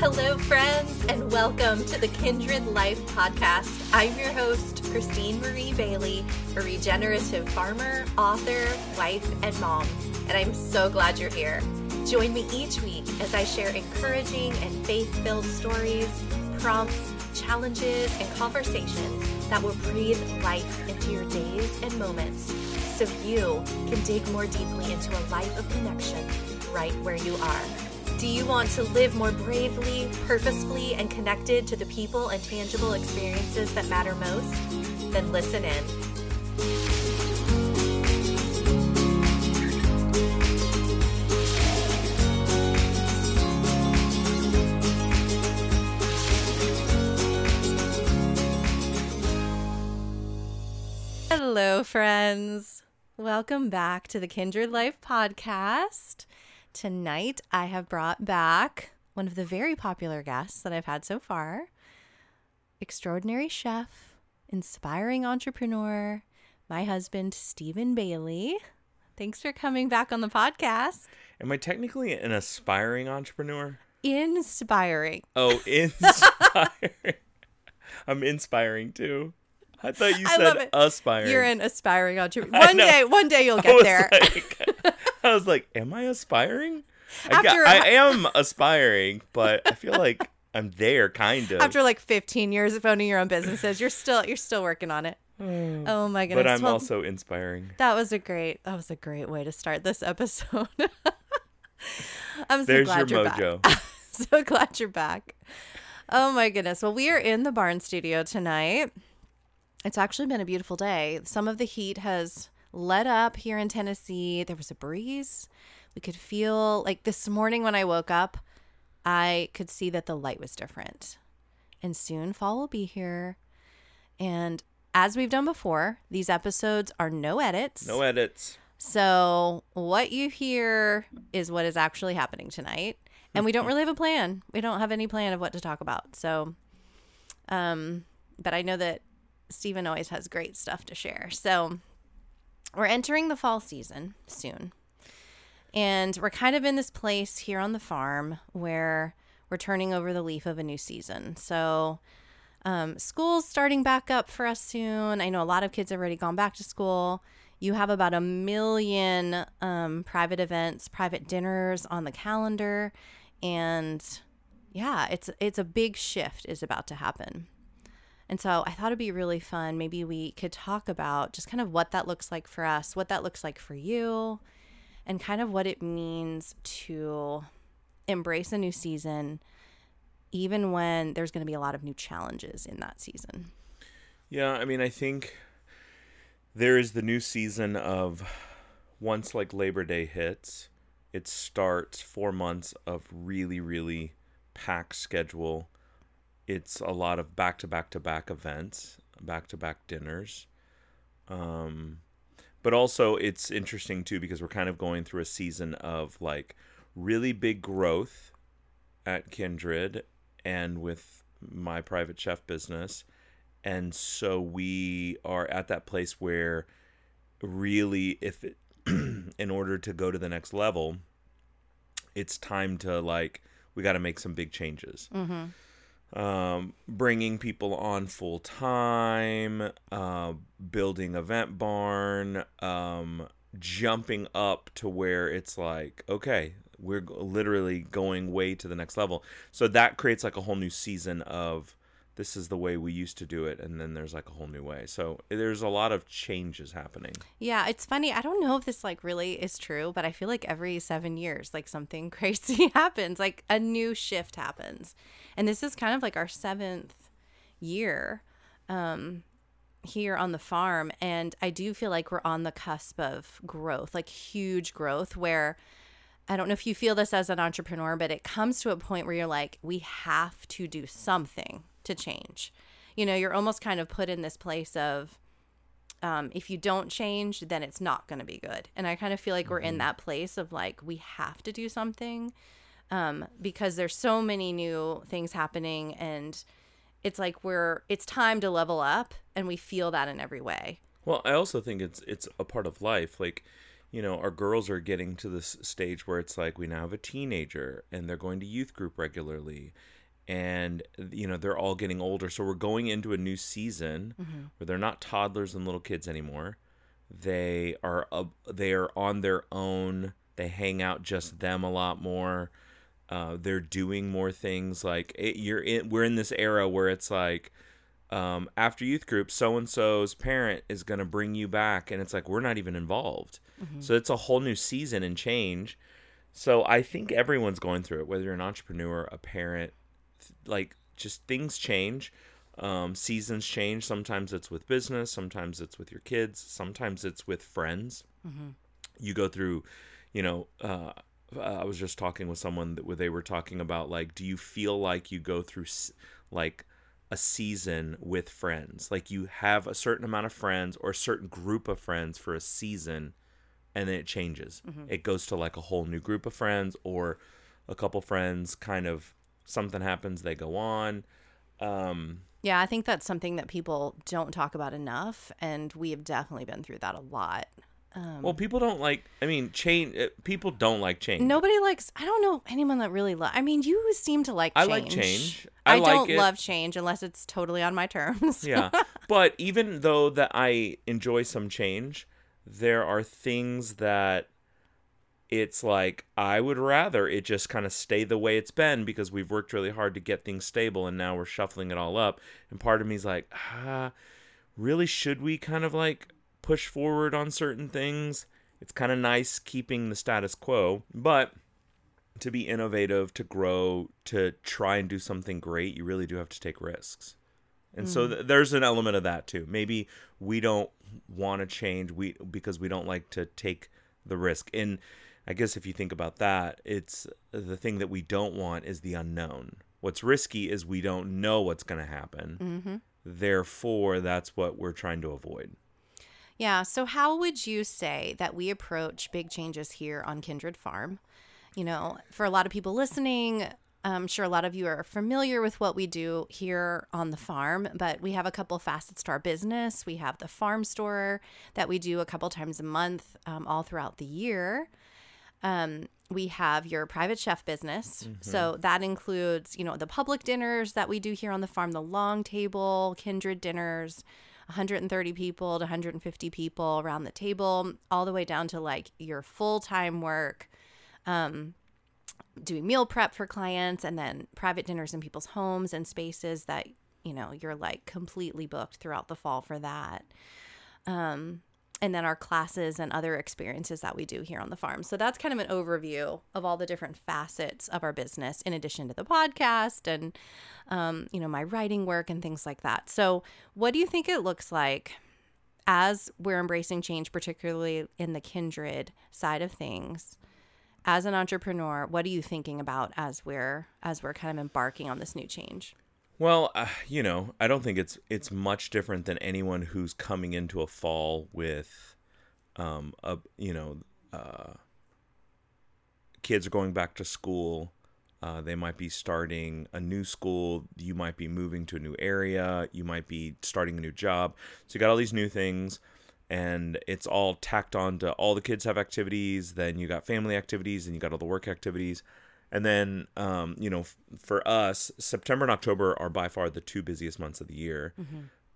Hello, friends, and welcome to the Kindred Life podcast. I'm your host, Christine Marie Bailey, a regenerative farmer, author, wife, and mom, and I'm so glad you're here. Join me each week as I share encouraging and faith filled stories, prompts, challenges, and conversations that will breathe life into your days and moments so you can dig more deeply into a life of connection right where you are. Do you want to live more bravely, purposefully, and connected to the people and tangible experiences that matter most? Then listen in. Hello, friends. Welcome back to the Kindred Life podcast. Tonight, I have brought back one of the very popular guests that I've had so far extraordinary chef, inspiring entrepreneur, my husband, Steven Bailey. Thanks for coming back on the podcast. Am I technically an aspiring entrepreneur? Inspiring. Oh, inspiring. I'm inspiring too. I thought you I said aspiring. You're an aspiring entrepreneur. One day, one day you'll I get was there. Like, I was like, am I aspiring? I, got- I am aspiring, but I feel like I'm there, kind of. After like 15 years of owning your own businesses, you're still you're still working on it. Oh my goodness. but I'm Well, also inspiring. That was a great. That was a great way to start this episode. I'm so There's glad your you're mojo. back. so glad you're back. Oh my goodness. Well, we are in the barn studio tonight. It's actually been a beautiful day. Some of the heat has let up here in Tennessee. There was a breeze. We could feel like this morning when I woke up, I could see that the light was different. And soon fall will be here. And as we've done before, these episodes are no edits. No edits. So, what you hear is what is actually happening tonight. And we don't really have a plan. We don't have any plan of what to talk about. So, um, but I know that Steven always has great stuff to share. So, we're entering the fall season soon. And we're kind of in this place here on the farm where we're turning over the leaf of a new season. So, um, school's starting back up for us soon. I know a lot of kids have already gone back to school. You have about a million um, private events, private dinners on the calendar, and yeah, it's it's a big shift is about to happen. And so I thought it'd be really fun. Maybe we could talk about just kind of what that looks like for us, what that looks like for you, and kind of what it means to embrace a new season, even when there's going to be a lot of new challenges in that season. Yeah, I mean, I think there is the new season of once like Labor Day hits, it starts four months of really, really packed schedule. It's a lot of back to back to back events, back to back dinners. Um, but also, it's interesting too because we're kind of going through a season of like really big growth at Kindred and with my private chef business. And so we are at that place where really if it in order to go to the next level it's time to like we got to make some big changes um, bringing people on full time uh, building event barn um, jumping up to where it's like okay we're literally going way to the next level. So that creates like a whole new season of this is the way we used to do it and then there's like a whole new way so there's a lot of changes happening Yeah, it's funny. I don't know if this like really is true, but I feel like every 7 years like something crazy happens, like a new shift happens. And this is kind of like our 7th year um here on the farm and I do feel like we're on the cusp of growth, like huge growth where I don't know if you feel this as an entrepreneur, but it comes to a point where you're like, we have to do something to change. You know, you're almost kind of put in this place of, um, if you don't change, then it's not going to be good. And I kind of feel like we're in that place of like, we have to do something um, because there's so many new things happening. And it's like we're, it's time to level up. And we feel that in every way. Well, I also think it's it's a part of life. Like you know, our girls are getting to this stage where it's like we now have a teenager and they're going to youth group regularly and you know they're all getting older. So we're going into a new season Mm-hmm. where they're not toddlers and little kids anymore. They are uh, they are on their own. They hang out just them a lot more. Uh, they're doing more things. Like it, you're in we're in this era where it's like um, after youth group so and so's parent is going to bring you back and it's like we're not even involved. So it's a whole new season and change. So i think everyone's going through it whether you're an entrepreneur a parent like just things change. Um, seasons change. Sometimes it's with business sometimes it's with your kids sometimes it's with friends. You go through you know uh, i was just talking with someone that where they were talking about like do you feel like you go through like a season with friends? Like you have a certain amount of friends or a certain group of friends for a season and then it changes. It goes to like a whole new group of friends or a couple friends kind of something happens they go on um Yeah, I think that's something that people don't talk about enough, and we have definitely been through that a lot. Um, well people don't like i mean change uh, people don't like change Nobody likes. I don't know anyone that really. Lo- I mean, you seem to like. I Change. like change. I like don't it. love change unless it's totally on my terms. yeah but even though that i enjoy some change there are things that it's like i would rather it just kind of stay the way it's been because we've worked really hard to get things stable and now we're shuffling it all up and part of me's like ah really should we kind of like push forward on certain things it's kind of nice keeping the status quo but to be innovative to grow to try and do something great you really do have to take risks and so th- there's an element of that too. Maybe we don't want to change we because we don't like to take the risk. And I guess if you think about that, it's the thing that we don't want is the unknown. What's risky is we don't know what's going to happen. Mm-hmm. Therefore, that's what we're trying to avoid. Yeah. So, how would you say that we approach big changes here on Kindred Farm? You know, for a lot of people listening, I'm sure a lot of you are familiar with what we do here on the farm, but we have a couple facets to our business. We have the farm store that we do a couple times a month, um, all throughout the year. Um, we have your private chef business. So that includes, you know, the public dinners that we do here on the farm, the long table, kindred dinners, 130 people to 150 people around the table, all the way down to like your full time work, um, doing meal prep for clients, and then private dinners in people's homes and spaces that, you know, you're like completely booked throughout the fall for that. Um, and then our classes and other experiences that we do here on the farm. So that's kind of an overview of all the different facets of our business, in addition to the podcast and, um, you know, my writing work and things like that. So, what do you think it looks like as we're embracing change, particularly in the kindred side of things? As an entrepreneur, what are you thinking about as we're as we're kind of embarking on this new change? Well, uh, you know, I don't think it's it's much different than anyone who's coming into a fall with, um, a you know, uh, kids are going back to school. Uh, they might be starting a new school. You might be moving to a new area. You might be starting a new job. So you got all these new things, and it's all tacked on to all the kids have activities. Then you got family activities, and you got all the work activities. And then, um, you know, f- for us, September and October are by far the two busiest months of the year.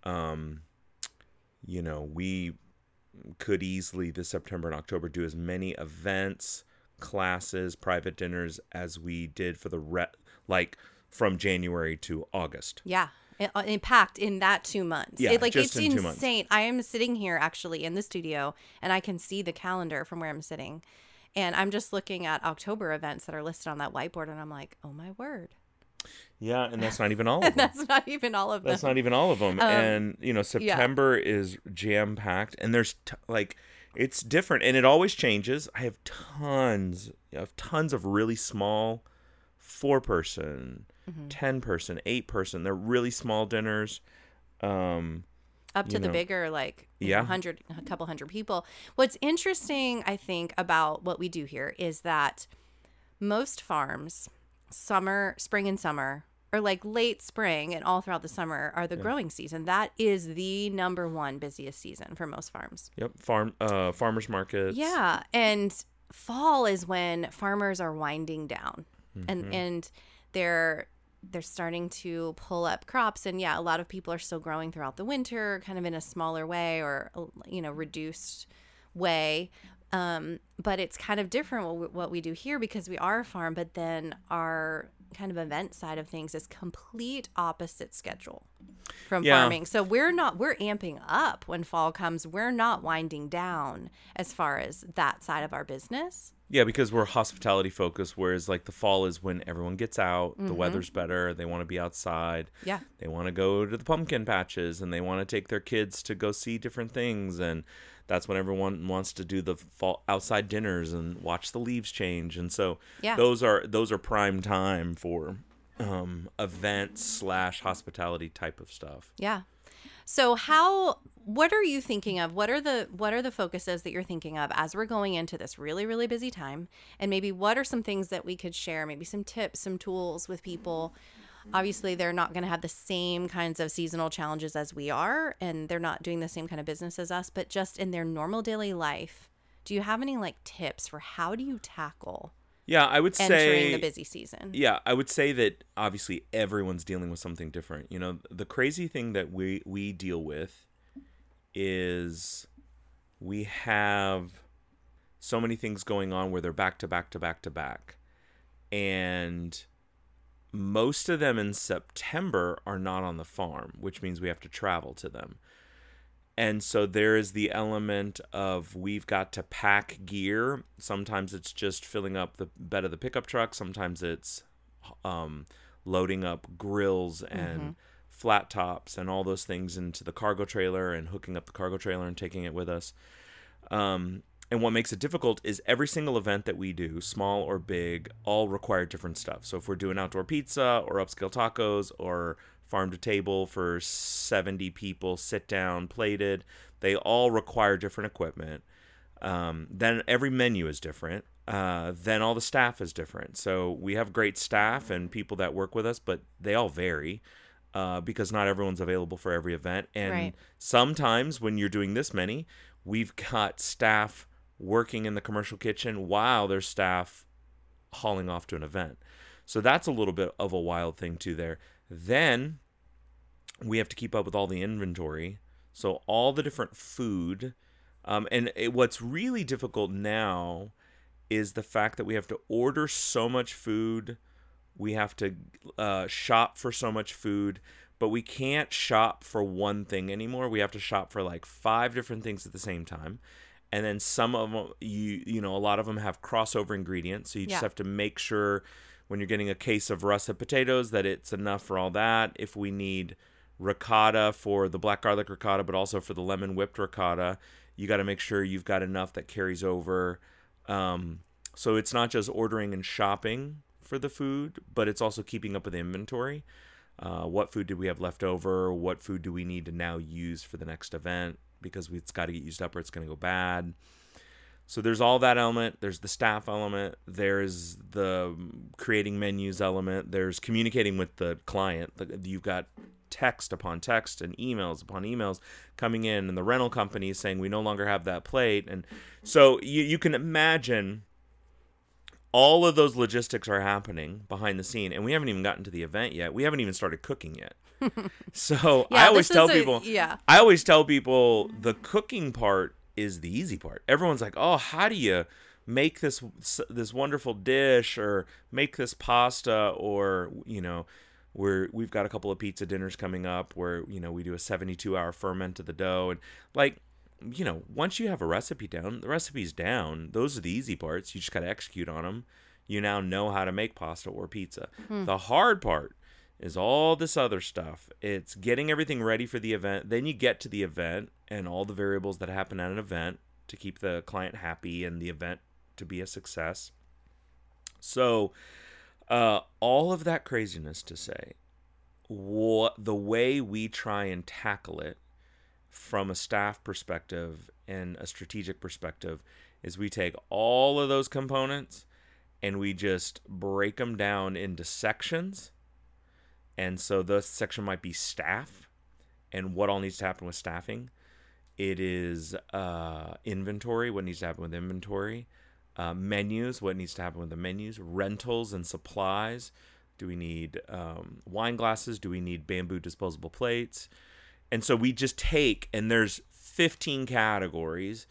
Um, you know, we could easily this September and October do as many events, classes, private dinners as we did for the re- like from January to August. Yeah. Uh, packed in that two months. Yeah, it, like it's in insane. I am sitting here actually in the studio, and I can see the calendar from where I'm sitting, and I'm just looking at October events that are listed on that whiteboard, and I'm like, oh my word, Yeah, and that's not even all of them. that's not even all of them. That's not even all of them. and you know, September is jam packed, and there's t- like it's different, and it always changes. I have tons, I have tons of really small, four person, Mm-hmm. ten person, eight person. They're really small dinners. Um, up to you the know. bigger like Yeah. know, hundred a couple hundred people what's interesting i think about what we do here is that most farms summer spring and summer or like late spring and all throughout the summer are the growing season. That is the number one busiest season for most farms. Yep. Farm uh farmers markets. Yeah, and fall is when farmers are winding down, and and they're they're starting to pull up crops. And yeah, a lot of people are still growing throughout the winter, kind of in a smaller way or you know reduced way. Um, but it's kind of different what we, what we do here because we are a farm, but then our kind of event side of things is complete opposite schedule from Yeah. farming. So we're not we're amping up when fall comes. We're not winding down as far as that side of our business. Yeah, because we're hospitality focused, whereas like the fall is when everyone gets out, the weather's better, they want to be outside. Yeah. They want to go to the pumpkin patches and they want to take their kids to go see different things and that's when everyone wants to do the fall outside dinners and watch the leaves change. And so Yeah. those are those are prime time for um events slash hospitality type of stuff. Yeah. So how what are you thinking of? What are the what are the focuses that you're thinking of as we're going into this really really busy time? And maybe what are some things that we could share, maybe some tips, some tools with people? Obviously, they're not going to have the same kinds of seasonal challenges as we are and they're not doing the same kind of business as us, but just in their normal daily life, do you have any like tips for how do you tackle Yeah, I would entering say the busy season? Yeah, I would say that obviously everyone's dealing with something different. You know, the crazy thing that we we deal with is we have so many things going on where they're back to back to back to back. And most of them in September are not on the farm, which means we have to travel to them. And so there is the element of we've got to pack gear. Sometimes it's just filling up the bed of the pickup truck. Sometimes it's um, loading up grills and flat tops and all those things into the cargo trailer and hooking up the cargo trailer and taking it with us. Um, and what makes it difficult is every single event that we do, small or big, all require different stuff. So if we're doing outdoor pizza or upscale tacos or farm to table for 70 people, sit down, plated, they all require different equipment. Um, then every menu is different. Uh, then all the staff is different. So we have great staff and people that work with us, but they all vary uh, because not everyone's available for every event. And Right. sometimes when you're doing this many, we've got staff working in the commercial kitchen while there's staff hauling off to an event. So that's a little bit of a wild thing too there. Then we have to keep up with all the inventory. So all the different food. Um, and it, what's really difficult now is the fact that we have to order so much food. We have to uh, shop for so much food, but we can't shop for one thing anymore. We have to shop for like five different things at the same time. And then some of them, you you know, a lot of them have crossover ingredients. So you just Yeah. have to make sure when you're getting a case of russet potatoes that it's enough for all that. If we need ricotta for the black garlic ricotta, but also for the lemon whipped ricotta, you got to make sure you've got enough that carries over. Um, so it's not just ordering and shopping for the food, but it's also keeping up with the inventory. Uh, what food do we have left over? What food do we need to now use for the next event? Because it's got to get used up or it's going to go bad. So there's all that element. There's the staff element. There's the creating menus element. There's communicating with the client. You've got text upon text and emails upon emails coming in, and the rental company is saying we no longer have that plate. And so you, you can imagine all of those logistics are happening behind the scene, and we haven't even gotten to the event yet. We haven't even started cooking yet. so I always tell a- people, yeah. I always tell people the cooking part is the easy part. Everyone's like, "Oh, how do you make this this wonderful dish or make this pasta or you know, we're we've got a couple of pizza dinners coming up where, you know, we do a 72-hour ferment of the dough and like you know, once you have a recipe down, the recipe's down. Those are the easy parts. You just got to execute on them. You now know how to make pasta or pizza. Mm-hmm. The hard part is all this other stuff. It's getting everything ready for the event. Then you get to the event and all the variables that happen at an event to keep the client happy and the event to be a success. So, uh, all of that craziness to say, what the way we try and tackle it from a staff perspective and a strategic perspective is we take all of those components and we just break them down into sections And so the section might be staff and what all needs to happen with staffing. It is uh, inventory, what needs to happen with inventory, uh, menus, what needs to happen with the menus, rentals and supplies. Do we need um, wine glasses? Do we need bamboo disposable plates? And so we just take, and there's 15 categories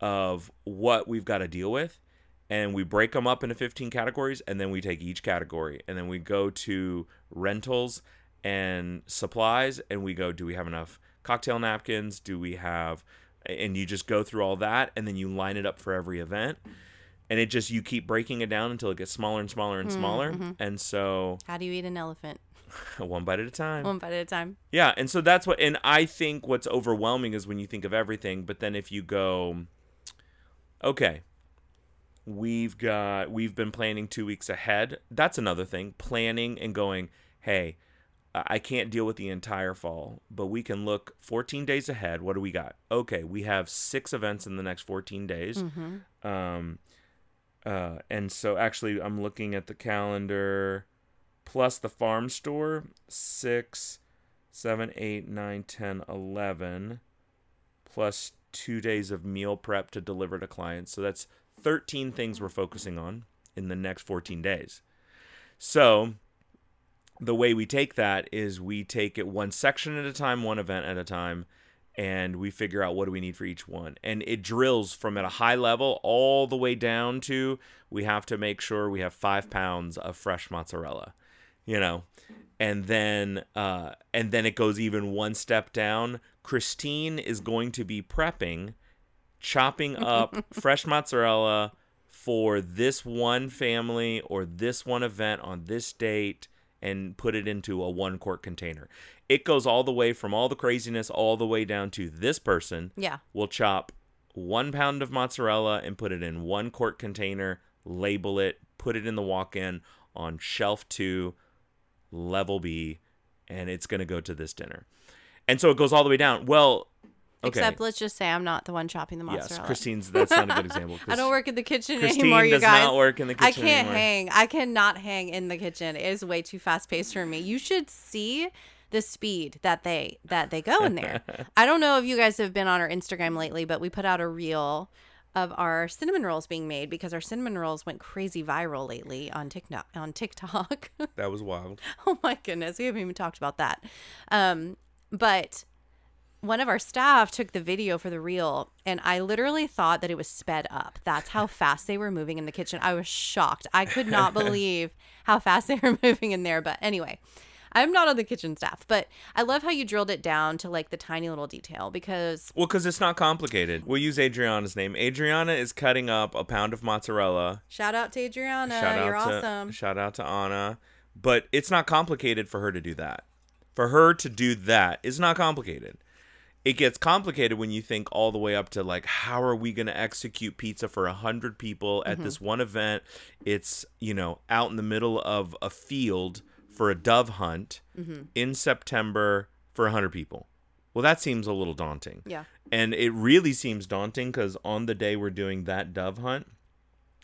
of what we've got to deal with. And we break them up into 15 categories, and then we take each category, and then we go to rentals and supplies, and we go, do we have enough cocktail napkins? Do we have, and you just go through all that, and then you line it up for every event. And it just, you keep breaking it down until it gets smaller and smaller and hmm, smaller. Mm-hmm. And so, How do you eat an elephant? one bite at a time. One bite at a time. Yeah, and so that's what and I think what's overwhelming is when you think of everything, but then if you go okay, we've got we've been planning 2 weeks ahead. That's another thing, planning and going, "Hey, I can't deal with the entire fall, but we can look 14 days ahead. What do we got? Okay, we have 6 events in the next 14 days. Mm-hmm. Um uh and so actually I'm looking at the calendar plus the farm store six, seven, eight, nine, ten, eleven, plus two days of meal prep to deliver to clients. So that's 13 things we're focusing on in the next 14 days. So the way we take that is we take it one section at a time, one event at a time, and we figure out what do we need for each one. And it drills from at a high level all the way down to we have to make sure we have five pounds of fresh mozzarella you know? And then uh and then it goes even one step down. Christine is going to be prepping chopping up fresh mozzarella for this one family or this one event on this date and put it into a one quart container it goes all the way from all the craziness all the way down to this person Yeah. will chop one pound of mozzarella and put it in one quart container, label it, put it in the walk in on shelf two, level B, and it's going to go to this dinner. And so it goes all the way down. Well, okay. Except let's just say I'm not the one chopping the mozzarella. yes. Christine's, that's not a good example. I don't work in the kitchen Christine anymore, you does guys. not work in the I can't anymore. hang. I cannot hang in the kitchen. It is way too fast paced for me. You should see the speed that they that they go in there. I don't know if you guys have been on our Instagram lately, but we put out a reel of our cinnamon rolls being made because our cinnamon rolls went crazy viral lately on TikTok on TikTok. That was wild. oh my goodness, we haven't even talked about that. Um, but one of our staff took the video for the reel, and I literally thought that it was sped up. That's how fast they were moving in the kitchen. I was shocked. I could not believe how fast they were moving in there. But anyway, I'm not on the kitchen staff, but I love how you drilled it down to like the tiny little detail because Well, because it's not complicated. We'll use Adriana's name. Adriana is cutting up a pound of mozzarella. shout out to Adriana. shout out You're to awesome. shout out to Anna. But it's not complicated for her to do that. For her to do that is not complicated. It gets complicated when you think all the way up to like how are we going to execute pizza for a hundred people at mm-hmm. this one event? It's you know out in the middle of a field for a dove hunt mm-hmm. in September for a hundred people. Well, that seems a little daunting. Yeah. And it really seems daunting because on the day we're doing that dove hunt,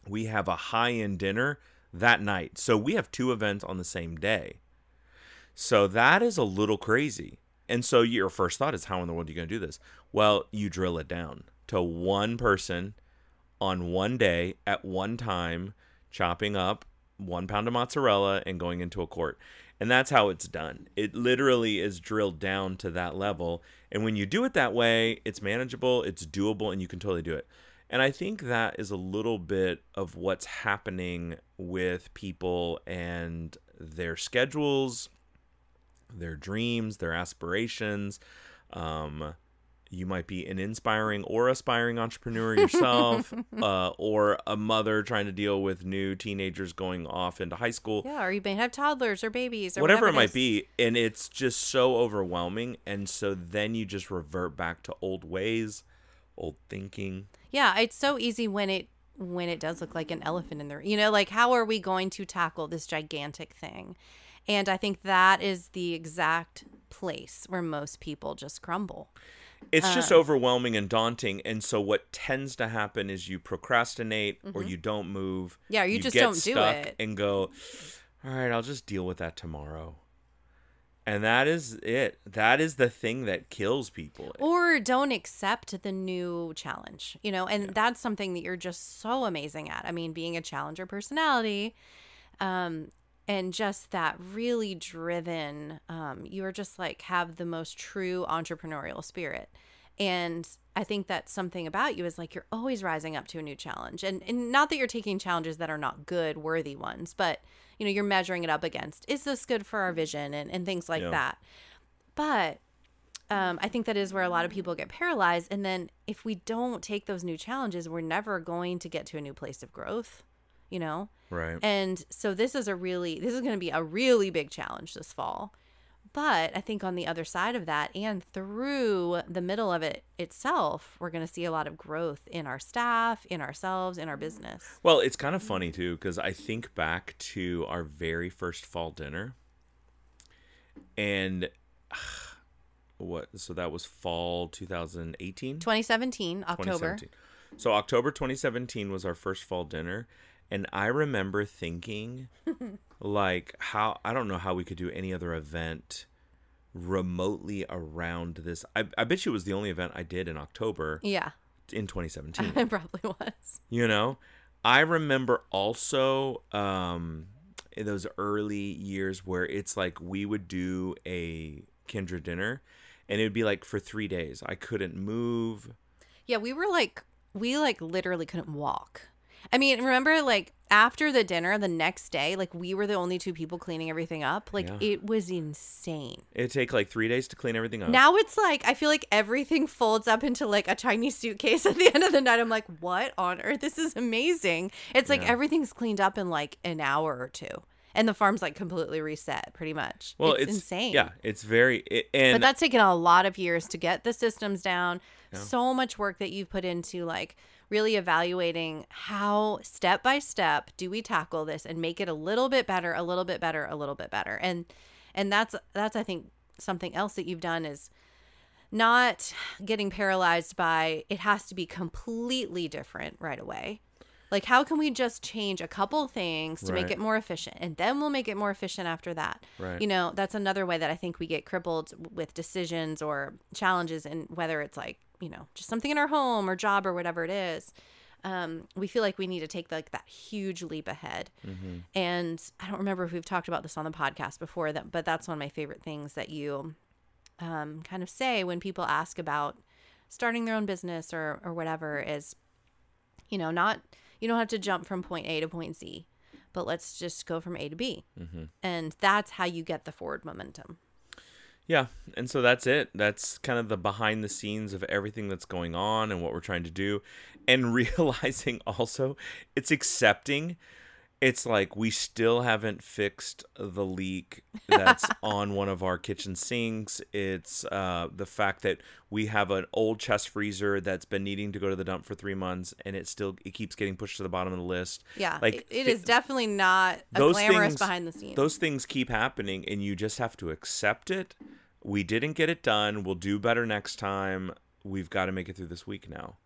we have a high end dinner that night. So we have two events on the same day. So that is a little crazy. And so your first thought is, how in the world are you going to do this? Well, you drill it down to one person on one day at one time, chopping up one pound of mozzarella and going into a quart. And that's how it's done. It literally is drilled down to that level. And when you do it that way, it's manageable, it's doable, and you can totally do it. And I think that is a little bit of what's happening with people and their schedules, their dreams, their aspirations. Um, you might be an inspiring or aspiring entrepreneur yourself, uh, or a mother trying to deal with new teenagers going off into high school Yeah, or you may have toddlers or babies or whatever, it might be and it's just so overwhelming and so then you just revert back to old ways old thinking Yeah, it's so easy when it when it does look like an elephant in the You know, like how are we going to tackle this gigantic thing? And I think that is the exact place where most people just crumble. It's just Uh. overwhelming and daunting and so what tends to happen is you procrastinate or you don't move Mm-hmm. Yeah, or you just don't do it. and go all right i'll just deal with that tomorrow And that is it. That is the thing that kills people. or don't accept the new challenge you know and that's something that you're just so amazing at i mean being a challenger personality um and just that really driven um you're just like have the most true entrepreneurial spirit. And i think that's something about you is like you're always rising up to a new challenge. And and not that you're taking challenges that are not good worthy ones but you know you're measuring it up against is this good for our vision? And, and things like Yeah. that. But um, I think that is where a lot of people get paralyzed. And then if we don't take those new challenges, we're never going to get to a new place of growth, you know? Right. And so this is a really, this is going to be a really big challenge this fall. But I think on the other side of that and through the middle of it itself, we're going to see a lot of growth in our staff, in ourselves, in our business. Well, it's kind of funny too because I think back to our very first fall dinner, and what? So that was fall 2018, 2017, October. 2017. So October 2017 was our first fall dinner, and I remember thinking, like, how I don't know how we could do any other event remotely around this. I, I bet you it was the only event I did in October Yeah, in 2017 it probably was. you know i remember also um in those early years where it's like we would do a kindred dinner and it would be like for three days i couldn't move Yeah, we were like, we like literally couldn't walk. I mean, remember like after the dinner the next day, like we were the only two people cleaning everything up. Like Yeah. it was insane. it'd take like three days to clean everything up Now it's like I feel like everything folds up into like a tiny suitcase at the end of the night. I'm like, what on earth? This is amazing. It's like Yeah. everything's cleaned up in like an hour or two. And the farm's like completely reset pretty much. well it's, it's, insane. yeah it's very it, and but that's taken a lot of years to get the systems down so much work that you've put into like really evaluating how step by step do we tackle this and make it a little bit better a little bit better a little bit better. And and that's that's i think something else that you've done is not getting paralyzed by it has to be completely different right away. Like how can we just change a couple things to make it more efficient? And then we'll make it more efficient after that. Right. you know that's another way that i think we get crippled with decisions or challenges and whether it's like you know just something in our home or job or whatever it is um, we feel like we need to take like that huge leap ahead Mm-hmm. and i don't remember if we've talked about this on the podcast before that but that's one of my favorite things that you um, kind of say when people ask about starting their own business or or whatever is you know not you don't have to jump from point a to point z but let's just go from a to b Mm-hmm. and that's how you get the forward momentum Yeah, and so that's it. That's kind of the behind the scenes of everything that's going on and what we're trying to do. And realizing also it's accepting it's like we still haven't fixed the leak that's on one of our kitchen sinks. It's uh, the fact that we have an old chest freezer that's been needing to go to the dump for three months, and it still it keeps getting pushed to the bottom of the list. yeah Like, it, it fi- definitely not a those glamorous things- behind the scenes Those things keep happening, and you just have to accept it. We didn't get it done. We'll do better next time. We've got to make it through this week now.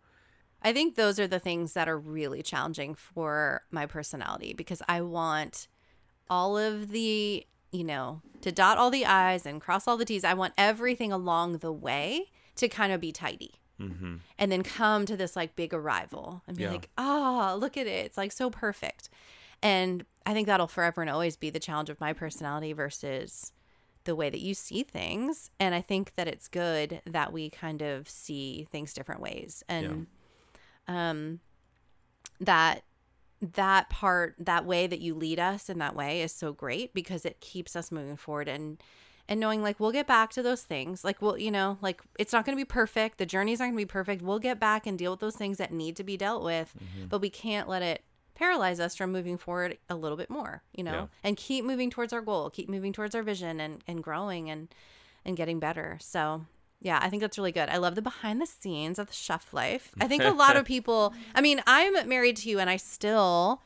I think those are the things that are really challenging for my personality because I want all of the, you know, to dot all the I's and cross all the T's. I want everything along the way to kind of be tidy. Mm-hmm. And then come to this like big arrival and be Yeah. like, oh, look at it. It's like so perfect. And I think that'll forever and always be the challenge of my personality versus the way that you see things. And I think that it's good that we kind of see things different ways. And um that that part that way that you lead us in that way is so great because it keeps us moving forward and and knowing like we'll get back to those things. Like we'll you know like it's not going to be perfect. The journeys aren't going to be perfect. We'll get back and deal with those things that need to be dealt with but we can't let it paralyze us from moving forward a little bit more you know Yeah. and keep moving towards our goal keep moving towards our vision and and growing and and getting better. So yeah i think that's really good i love the behind the scenes of the chef life i think a lot of people i mean i'm married to you and i still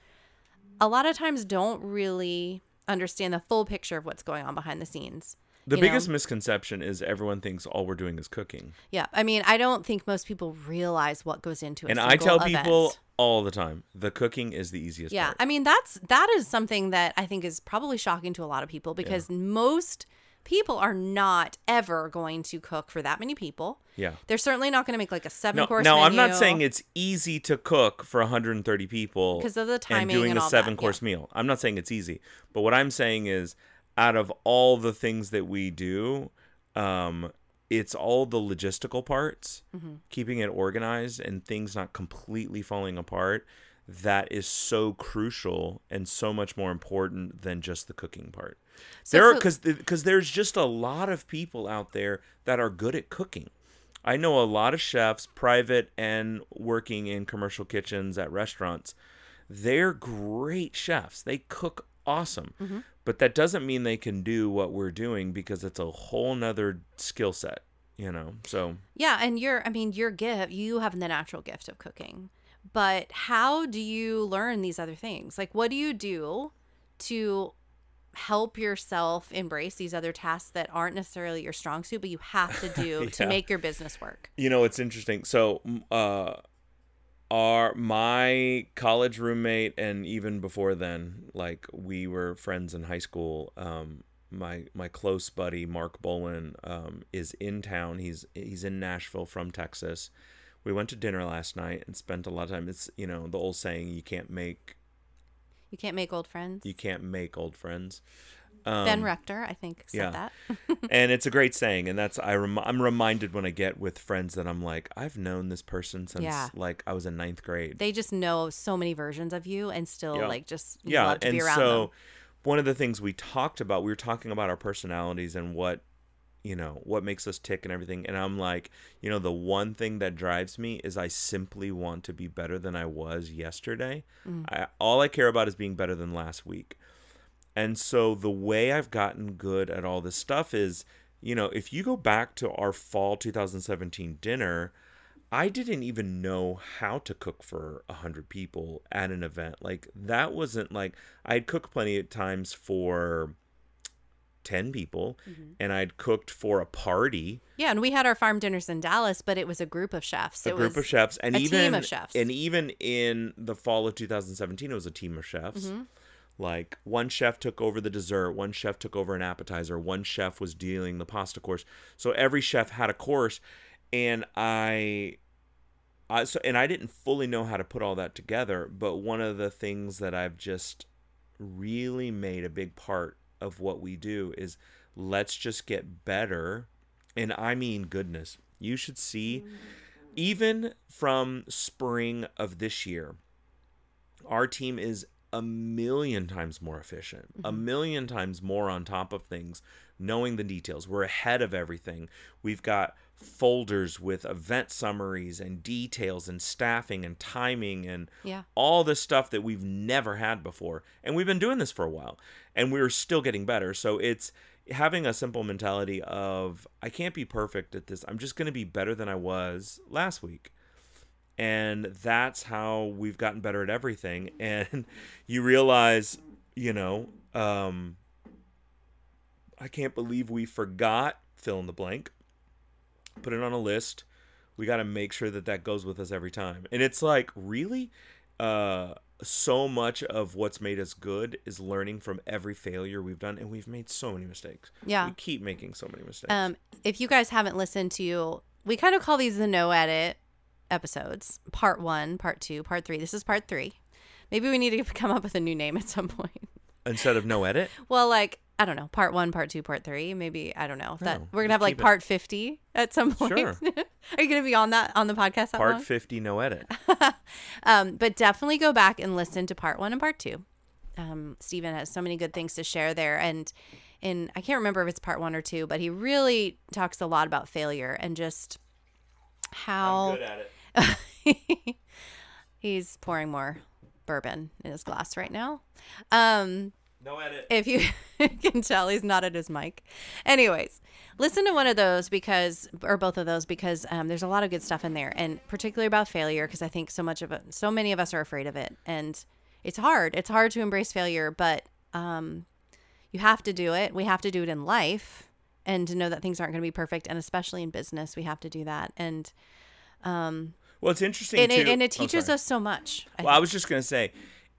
a lot of times don't really understand the full picture of what's going on behind the scenes The you know? biggest misconception is everyone thinks all we're doing is cooking. yeah i mean i don't think most people realize what goes into a And I tell single people all the time, the cooking is the easiest Yeah, part. I mean that's that is something that I think is probably shocking to a lot of people because most people are not ever going to cook for that many people. Yeah. They're certainly not going to make like a seven No, course. now I'm not saying it's easy to cook for 130 people 'Cause of the timing and doing and a all that, seven course meal. I'm not saying it's easy, but what I'm saying is, out of all the things that we do, um, it's all the logistical parts, Mm-hmm. keeping it organized and things not completely falling apart. That is so crucial and so much more important than just the cooking part. So there are because because there's just a lot of people out there that are good at cooking. I know a lot of chefs, private and working in commercial kitchens at restaurants. They're great chefs. They cook awesome. Mm-hmm. But that doesn't mean they can do what we're doing because it's a whole nother skill set, you know? So, Yeah, and your I mean your gift, you have the natural gift of cooking. But how do you learn these other things? Like what do you do to help yourself embrace these other tasks that aren't necessarily your strong suit, but you have to do to make your business work? you know, it's interesting. So, uh, our my college roommate and even before then like we were friends in high school um my my close buddy Mark Bolin um is in town he's he's in Nashville from Texas we went to dinner last night and spent a lot of time it's you know the old saying you can't make You can't make old friends. you can't make old friends um, ben Rector, I think, said yeah. that. and it's a great saying and that's I rem- I'm reminded when I get with friends that I'm like I've known this person since Yeah. like I was in ninth grade they just know so many versions of you and still Yeah. like just yeah love to and be around so them. one of the things we talked about we were talking about our personalities and what you know what makes us tick and everything and i'm like you know the one thing that drives me is i simply want to be better than i was yesterday Mm. I, all i care about is being better than last week and so the way i've gotten good at all this stuff is you know if you go back to our fall 2017 dinner I didn't even know how to cook for a hundred people at an event. Like that wasn't like I'd cooked plenty of times for ten people, Mm-hmm. and I'd cooked for a party, Yeah, and we had our farm dinners in Dallas, but it was a group of chefs. a it group was, of chefs, and a even team of chefs. and even in the fall of 2017, it was a team of chefs. Like one chef took over the dessert, one chef took over an appetizer, one chef was dealing the pasta course. So every chef had a course, and I, I so and I didn't fully know how to put all that together. But one of the things that I've just really made a big part of what we do is let's just get better, and I mean goodness. You should see, even from spring of this year, our team is a million times more efficient, a mm-hmm. million times more on top of things, knowing the details. We're ahead of everything. We've got folders with event summaries and details and staffing and timing and Yeah. all this stuff that we've never had before. And we've been doing this for a while and we're still getting better. So it's having a simple mentality of I can't be perfect at this. I'm just going to be better than I was last week and that's how we've gotten better at everything and you realize you know um i can't believe we forgot fill in the blank put it on a list we got to make sure that that goes with us every time and it's like really uh so much of what's made us good is learning from every failure we've done and we've made so many mistakes Yeah. we keep making so many mistakes Um, if you guys haven't listened to, we kind of call these the no edit episodes. Part one, part two, part three. This is part three. Maybe we need to come up with a new name at some point. instead of no edit Well, like I don't know, part one, part two, part three. Maybe I don't know. That No, we're gonna have like keep it- part fifty at some point. Sure. Are you gonna be on that on the podcast? Part long? 50 no edit Um, but definitely go back and listen to part one and part two. Um, Steven has so many good things to share there, and and I can't remember if it's part one or two, but he really talks a lot about failure and just how good at it he's pouring more bourbon in his glass right now. Um, no edit if you can tell he's not at his mic. Anyways, listen to one of those because, or both of those because um, there's a lot of good stuff in there, and particularly about failure because I think so much of it, so many of us are afraid of it, and it's hard. It's hard to embrace failure, but um, you have to do it. We have to do it in life, and to know that things aren't going to be perfect, and especially in business, we have to do that, and um, Well, it's interesting and, too. it, and it oh, teaches sorry. us so much. I Well, I was just gonna say,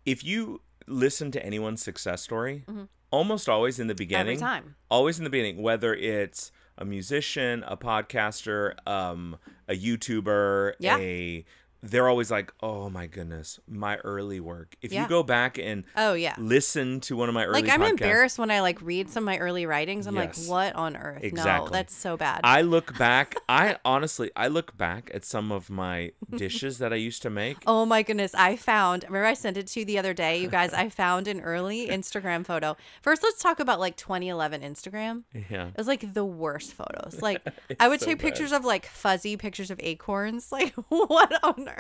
if you listen to anyone's success story, almost always in the beginning, every time. always in the beginning, whether it's a musician, a podcaster, um, a YouTuber, Yeah. a they're always like, "Oh my goodness, my early work." If Yeah. you go back and Oh yeah. listen to one of my early Like I'm podcasts, embarrassed when I like read some of my early writings. I'm Yes. like, what on earth? No, Exactly. that's so bad. I look back. I honestly, I look back at some of my dishes that I used to make. Oh my goodness. I found, remember I sent it to you the other day, you guys, I found an early Instagram photo. First, let's talk about like 2011 Instagram. Yeah. It was like the worst photos. Like I would so take bad. pictures of like fuzzy pictures of acorns. Like what on earth?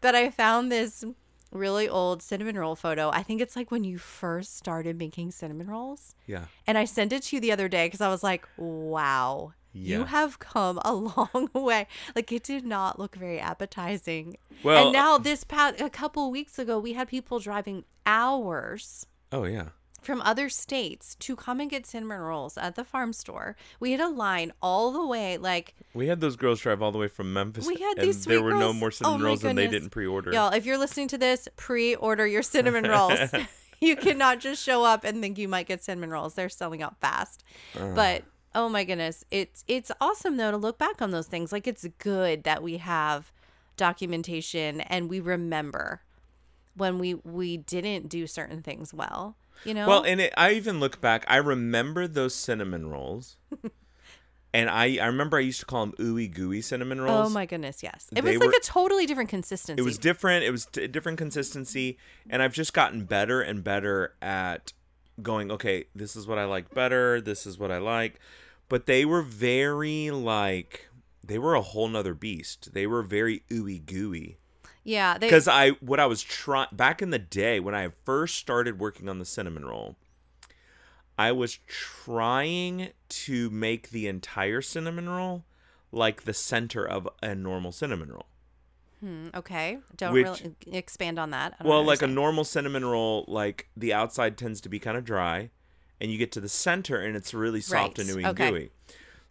But I found this really old cinnamon roll photo. I think it's like when you first started making cinnamon rolls. Yeah. And I sent it to you the other day because I was like, wow, you have come a long way. Like it did not look very appetizing. Well- and now this past a couple weeks ago, we had people driving hours Oh yeah. From other states to come and get cinnamon rolls at the farm store. We had a line all the way, like We had those girls drive all the way from Memphis. we had these there were no more cinnamon oh rolls and they didn't pre-order. Y'all, if you're listening to this, pre-order your cinnamon rolls. you cannot just show up and think you might get cinnamon rolls. They're selling out fast. But oh my goodness, it's it's awesome though to look back on those things. Like it's good that we have documentation and we remember when we we didn't do certain things well. You know? Well, and it, I even look back. I remember those cinnamon rolls, and I I remember I used to call them ooey gooey cinnamon oh rolls. Oh my goodness, yes. It They was like were- a totally different consistency. It was different. It was t- different consistency, and I've just gotten better and better at going. Okay, this is what I like better. This is what I like. But they were very like they were a whole nother beast. They were very ooey gooey. Yeah, they, because I what I was trying back in the day when I first started working on the cinnamon roll, I was trying to make the entire cinnamon roll like the center of a normal cinnamon roll. Hmm, okay. Don't Which- really expand on that. Well, like a normal cinnamon roll, like the outside tends to be kind of dry, and you get to the center and it's really soft and Right, and okay. gooey.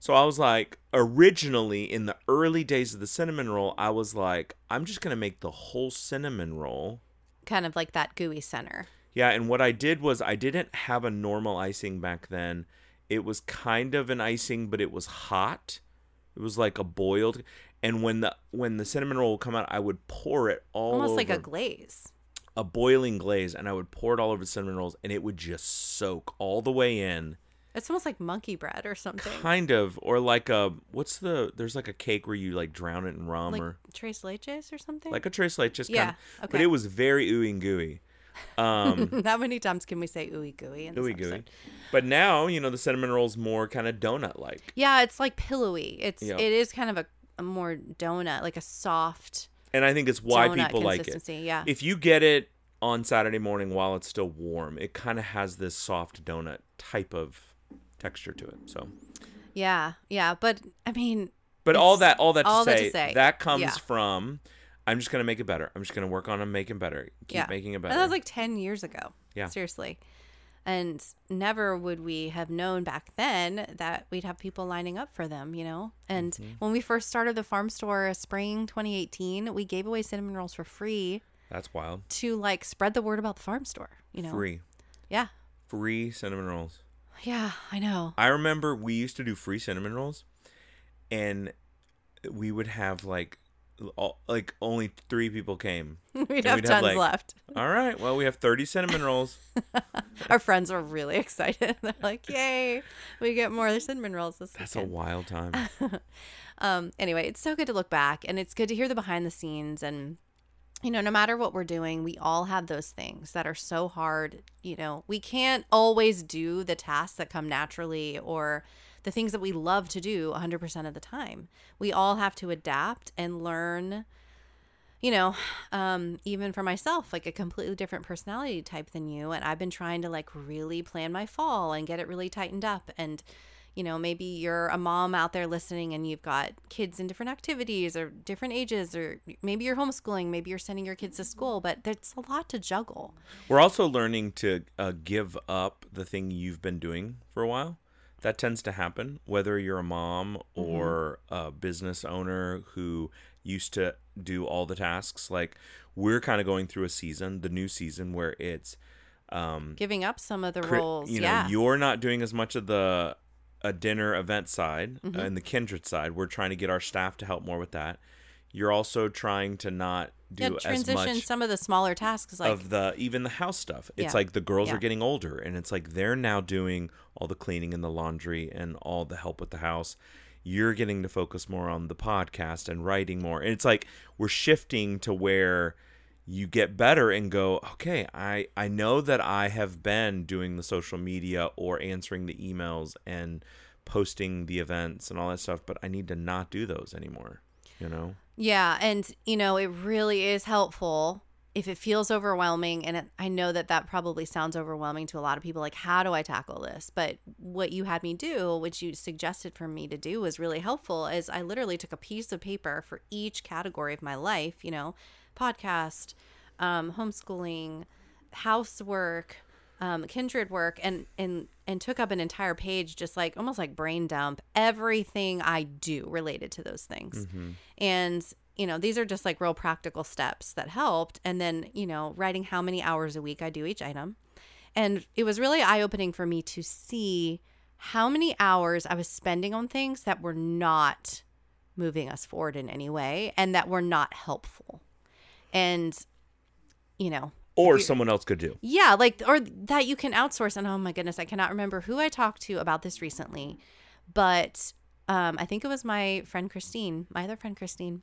So I was like, originally in the early days of the cinnamon roll, I was like, I'm just gonna make the whole cinnamon roll kind of like that gooey center. Yeah, and what I did was I didn't have a normal icing back then. It was kind of an icing, but it was hot. It was like a boiled. And when the when the cinnamon roll would come out, I would pour it all Almost over like a glaze. a boiling glaze, and I would pour it all over the cinnamon rolls, and it would just soak all the way in. It's almost like monkey bread or something. Kind of, or like a what's the? There's like a cake where you like drown it in rum, like or tres leches or something. like a tres leches. Yeah, Kind of, But it was very ooey and gooey. Um, How many times can we say ooey gooey in ooey gooey. But now, you know, the cinnamon roll's more kind of donut like. Yeah, it's like pillowy. It's Yeah. it is kind of a, a more donut, like a soft And I think it's why people like it. Yeah. If you get it on Saturday morning while it's still warm, it kind of has this soft donut type of texture to it. So, yeah, yeah. But I mean, but all that all that to, all that say, to say, that comes yeah. from I'm just going to make it better. I'm just going to work on making better. Keep yeah, making it And better. that was like ten years ago. Yeah. seriously. And never would we have known back then that we'd have people lining up for them, you know? And Mm-hmm. when we first started the farm store spring 2018, we gave away cinnamon rolls for free That's wild. to like spread the word about the farm store, you know? Free. Yeah. Free cinnamon rolls. Yeah, I know. I remember we used to do free cinnamon rolls and we would have like all, like only 3 people came. We'd And have we'd have, tons like- left. All right, well, we have 30 cinnamon rolls. Our friends were really excited. They're like, "Yay, we get more cinnamon rolls this That's a wild time. um anyway it's so good to look back and it's good to hear the behind the scenes and you know no matter what we're doing we all have those things that are so hard you know. We can't always do the tasks that come naturally or the things that we love to do 100% of the time. We all have to adapt and learn you know um even for myself like a completely different personality type than you and i've been trying to like really plan my fall and get it really tightened up and you know maybe you're a mom out there listening and you've got kids in different activities or different ages or maybe you're homeschooling maybe you're sending your kids to school but there's a lot to juggle We're also learning to uh, give up the thing you've been doing for a while. That tends to happen, whether you're a mom or a business owner who used to do all the tasks. Like we're kind of going through a season, the new season, where it's um, Giving up some of the cri- roles. You know, yeah. you're not doing as much of the a dinner event side Mm-hmm. uh, and the kindred side. We're trying to get our staff to help more with that. You're also trying to not do yeah, as transition much some of the smaller tasks like of the even the house stuff. It's Yeah. like the girls Yeah. are getting older and it's like they're now doing all the cleaning and the laundry and all the help with the house. You're getting to focus more on the podcast and writing more. And it's like we're shifting to where you get better and go, okay, I I know that I have been doing the social media or answering the emails and posting the events and all that stuff, but I need to not do those anymore, you know? Yeah, and you know, it really is helpful if it feels overwhelming and it, I know that that probably sounds overwhelming to a lot of people like how do I tackle this? But what you had me do, which you suggested for me to do was really helpful is I literally took a piece of paper for each category of my life, you know, podcast, um, homeschooling, housework, um, kindred work and and and took up an entire page just like almost like brain dump everything i do related to those things. And you know these are just like real practical steps that helped. And then you know writing how many hours a week i do each item. And it was really eye-opening for me to see how many hours i was spending on things that were not moving us forward in any way and that were not helpful and you know Or someone else could do. yeah, like or that you can outsource. And oh my goodness, I cannot remember who I talked to about this recently, but um, I think it was my friend Christine, my other friend Christine,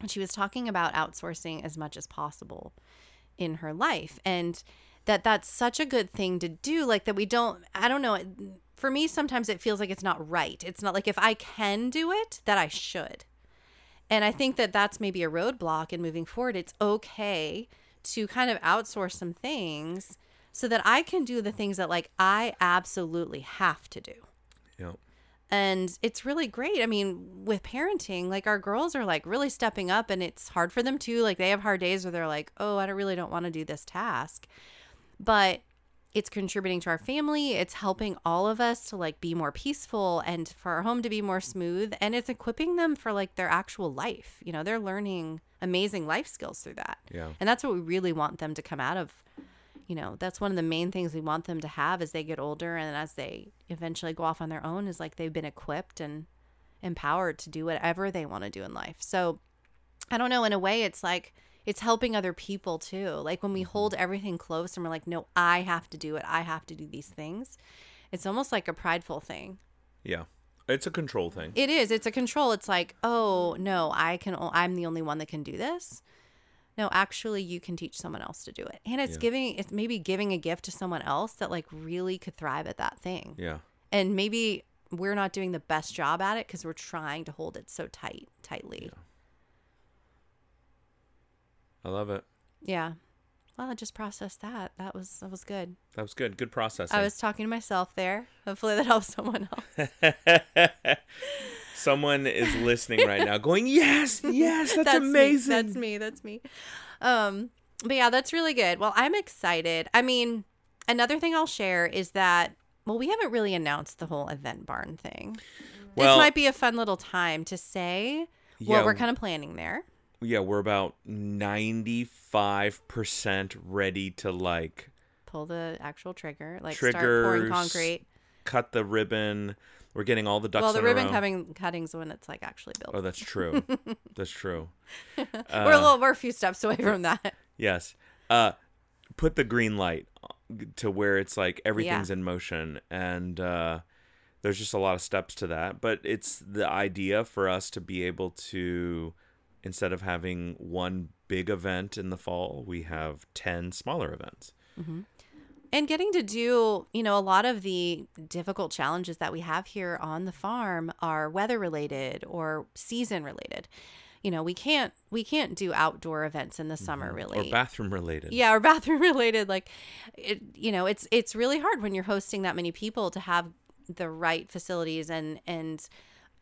and she was talking about outsourcing as much as possible in her life, and that that's such a good thing to do. Like that we don't. I don't know. For me, sometimes it feels like it's not right. It's not like if I can do it, that I should. And I think that that's maybe a roadblock in moving forward. It's okay to kind of outsource some things so that I can do the things that like I absolutely have to do. Yeah. And it's really great. I mean, with parenting, like our girls are like really stepping up and it's hard for them too. Like they have hard days where they're like, "Oh, I don't really don't want to do this task." But it's contributing to our family. It's helping all of us to like be more peaceful and for our home to be more smooth and it's equipping them for like their actual life. You know, they're learning amazing life skills through that. Yeah. And that's what we really want them to come out of. You know, that's one of the main things we want them to have as they get older and as they eventually go off on their own is like they've been equipped and empowered to do whatever they want to do in life. So I don't know, in a way it's like it's helping other people too. Like when we mm-hmm. hold everything close and we're like, no, I have to do it. I have to do these things. It's almost like a prideful thing. Yeah. It's a control thing. It is. It's a control. It's like, oh no, I can. o- I'm the only one that can do this. No, actually, you can teach someone else to do it, and it's Yeah. giving. It's maybe giving a gift to someone else that like really could thrive at that thing, Yeah. and maybe we're not doing the best job at it because we're trying to hold it so tight, tightly. I love it. Yeah. Well, I just processed that. That was that was good. That was good. Good processing. I was talking to myself there. Hopefully that helps someone else. Someone is listening right now going, Yes, yes, that's, me. amazing. That's me. That's me. Um, but yeah, that's really good. Well, I'm excited. I mean, another thing I'll share is that well, we haven't really announced the whole event barn thing. Well- this might be a fun little time to say Yeah. what we're kind of planning there. Yeah, we're about 95% ready to like Pull the actual trigger, like start pouring concrete. cut the ribbon. We're getting all the ducks Well, the ribbon cutting cutting's when it's like actually built. Oh, that's true. that's true. we're a little, we're a few steps away from that. Yes. Uh put the green light to where it's like everything's Yeah. in motion and uh there's just a lot of steps to that, but it's the idea for us to be able to instead of having one big event in the fall, we have 10 smaller events. and getting to do you know a lot of the difficult challenges that we have here on the farm are weather related or season related you know we can't we can't do outdoor events in the summer really Mm-hmm. Or bathroom related. yeah or bathroom related like it you know it's it's really hard when you're hosting that many people to have the right facilities and and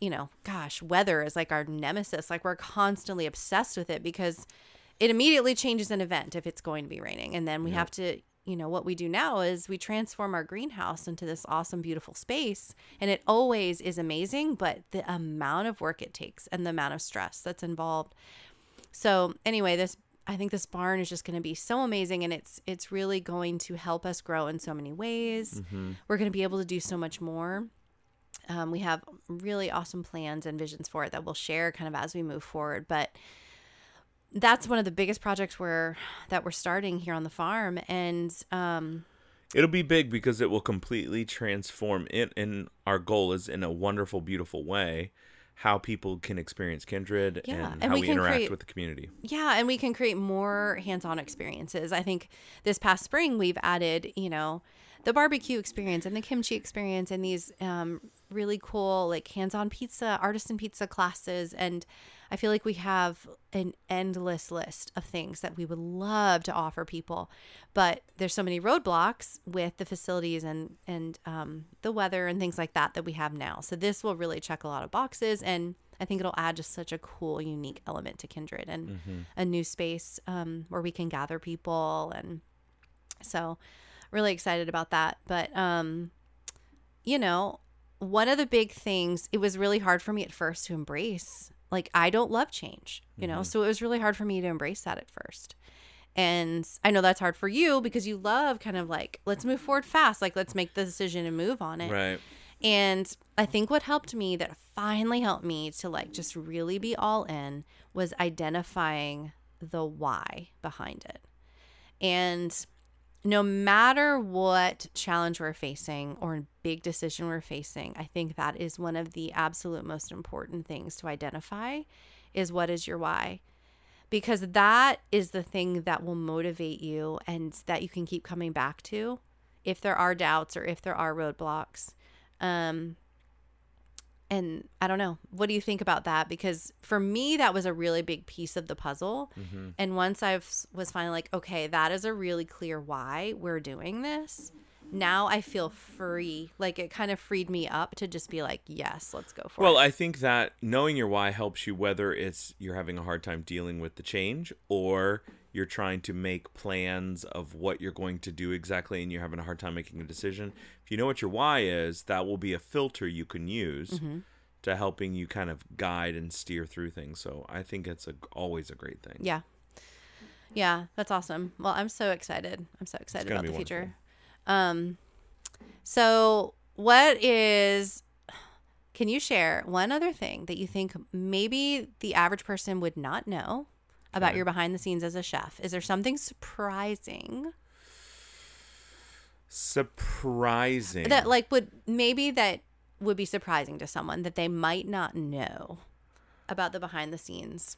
you know gosh weather is like our nemesis like we're constantly obsessed with it because it immediately changes an event if it's going to be raining and then we have to you know what we do now is we transform our greenhouse into this awesome beautiful space and it always is amazing but the amount of work it takes and the amount of stress that's involved so anyway, this I think this barn is just going to be so amazing and it's it's really going to help us grow in so many ways. Mm-hmm. We're going to be able to do so much more. Um, we have really awesome plans and visions for it that we'll share kind of as we move forward. But that's one of the biggest projects we're that we're starting here on the farm, and um, It'll be big because it will completely transform it, and our goal is in a wonderful, beautiful way how people can experience kindred Yeah, and, and how we we, interact create- with the community. Yeah, and we can create more hands-on experiences. I think this past spring we've added, you know, the barbecue experience and the kimchi experience and these um, really cool like hands-on pizza, artisan pizza classes and I feel like we have an endless list of things that we would love to offer people, but there's so many roadblocks with the facilities and and um, the weather and things like that that we have now. So this will really check a lot of boxes, and I think it'll add just such a cool, unique element to Kindred and a new space um, where we can gather people, and so really excited about that. But um, you know, one of the big things it was really hard for me at first to embrace like i don't love change you know mm-hmm. so it was really hard for me to embrace that at first and i know that's hard for you because you love kind of like let's move forward fast like let's make the decision and move on it Right. and I think what helped me that finally helped me to like just really be all in was identifying the why behind it. And no matter what challenge we're facing or big decision we're facing, I think that is one of the absolute most important things to identify is what is your why? Because that is the thing that will motivate you and that you can keep coming back to if there are doubts or if there are roadblocks. Um, and I don't know. What do you think about that? Because for me, that was a really big piece of the puzzle. Mm-hmm. And once I was finally like, okay, that is a really clear why we're doing this. Now I feel free. Like it kind of freed me up to just be like, yes, let's go for Well, it. Well, I think that knowing your why helps you whether it's you're having a hard time dealing with the change or you're trying to make plans of what you're going to do exactly and you're having a hard time making a decision. If you know what your why is, that will be a filter you can use Mm-hmm. to helping you kind of guide and steer through things. So I think it's a, always a great thing. Yeah. Yeah, that's awesome. Well, I'm so excited. I'm so excited about the be future. Um so what is can you share one other thing that you think maybe the average person would not know about Okay. your behind the scenes as a chef? Is there something surprising Surprising. that like would maybe that would be surprising to someone that they might not know about the behind the scenes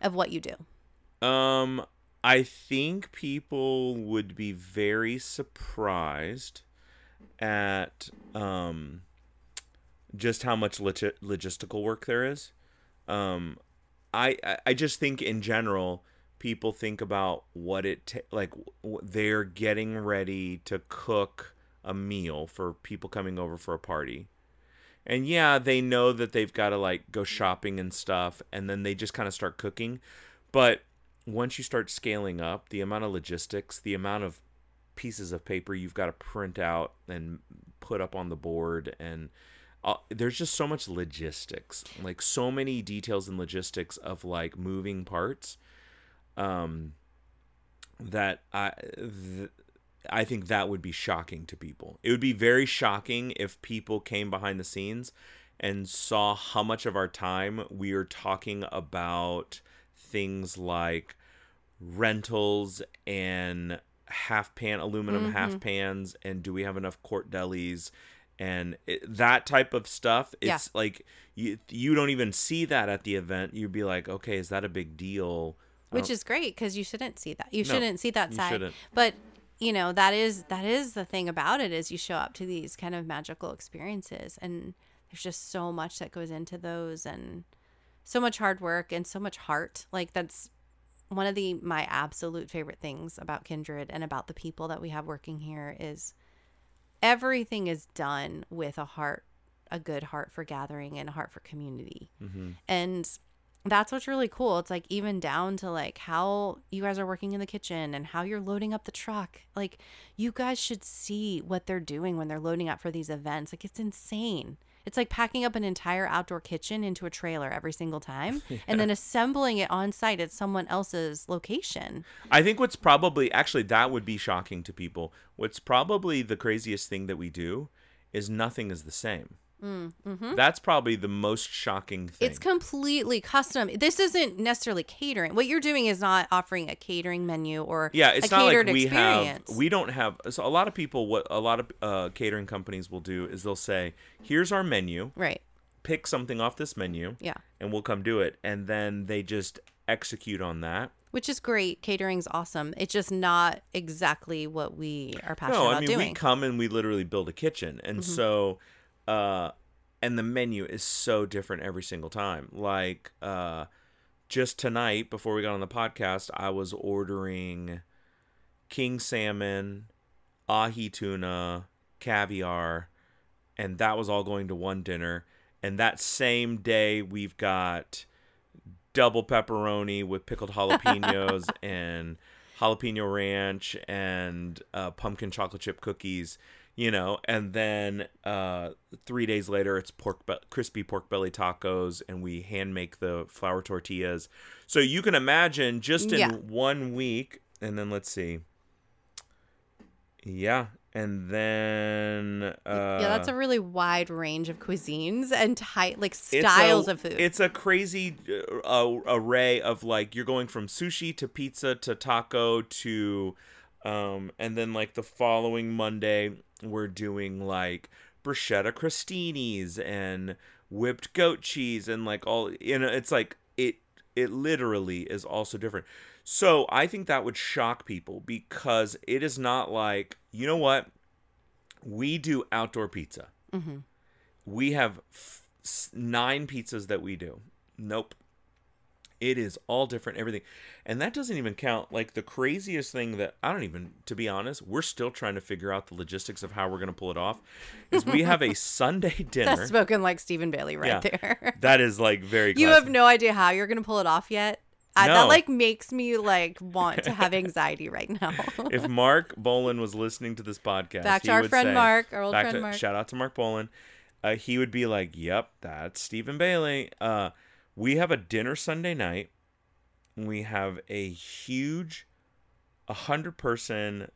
of what you do? Um, I think people would be very surprised at um just how much logi- logistical work there is. Um, I I- just think in general people think about what it ta- like they're getting ready to cook a meal for people coming over for a party. And yeah, they know that they've got to like go shopping and stuff and then they just kind of start cooking. But once you start scaling up, the amount of logistics, the amount of pieces of paper you've got to print out and put up on the board and uh, there's just so much logistics like so many details and logistics of like moving parts um that i th- i think that would be shocking to people. It would be very shocking if people came behind the scenes and saw how much of our time we are talking about things like rentals and half pan aluminum half pans and do we have enough quart delis and it, that type of stuff Yeah. it's like you you don't even see that at the event you'd be like okay is that a big deal which is great because you shouldn't see that. You No, shouldn't see that you side. shouldn't. But you know that is that is the thing about it is you show up to these kind of magical experiences and there's just so much that goes into those and so much hard work and so much heart. Like that's one of the my absolute favorite things about Kindred and about the people that we have working here is everything is done with a heart a good heart for gathering and a heart for community. Mm-hmm. And that's what's really cool. It's like even down to like how you guys are working in the kitchen and how you're loading up the truck. Like you guys should see what they're doing when they're loading up for these events. Like it's insane It's like packing up an entire outdoor kitchen into a trailer every single time and then assembling it on site at someone else's location. I think what's probably actually that would be shocking to people. What's probably the craziest thing that we do is nothing is the same. That's probably the most shocking thing. Mm, mm-hmm. It's completely custom. This isn't necessarily catering. What you're doing is not offering a catering menu or yeah, it's a not catered like we experience. have we don't have so a lot of people what a lot of uh, catering companies will do is they'll say, "Here's our menu. right. Pick something off this menu." Yeah. and we'll come do it and then they just execute on that Which is great. Catering's awesome. It's just not exactly what we are passionate about. no i about mean doing. Mm-hmm. we come and we literally build a kitchen and so uh and the menu is so different every single time. Like uh just tonight before we got on the podcast i was ordering king salmon ahi tuna caviar and that was all going to one dinner. And that same day we've got double pepperoni with pickled jalapenos and jalapeno ranch and uh, pumpkin chocolate chip cookies you know and then uh, three days later it's pork be- crispy pork belly tacos and we hand make the flour tortillas so you can imagine just in Yeah. one week and then let's see yeah and then uh, yeah, that's a really wide range of cuisines and type like it's a- styles of food. It's a crazy uh, array of like you're going from sushi to pizza to taco to, um, and then like the following Monday we're doing like bruschetta crostinis and whipped goat cheese and like all you know it's like it it literally is also different. So I think that would shock people because it is not like you know what we do outdoor pizza mm-hmm. we have f- nine pizzas that we do. Nope. It is all different, everything. And that doesn't even count. Like the craziest thing that I don't even, to be honest, we're still trying to figure out the logistics of how we're going to pull it off. Is we have a Sunday dinner. That's spoken like Steven Bailey right Yeah. there. that is like very. you classic. have no idea how you're gonna pull it off yet. I, No. that like makes me like want to have anxiety right now. if Mark Bolin was listening to this podcast, Back to our friend say- Mark, our old friend to- Mark. Shout out to Mark Bolin. Uh, he would be like, "Yep, that's Steven Bailey." Uh, we have a dinner Sunday night. We have a huge, a hundred person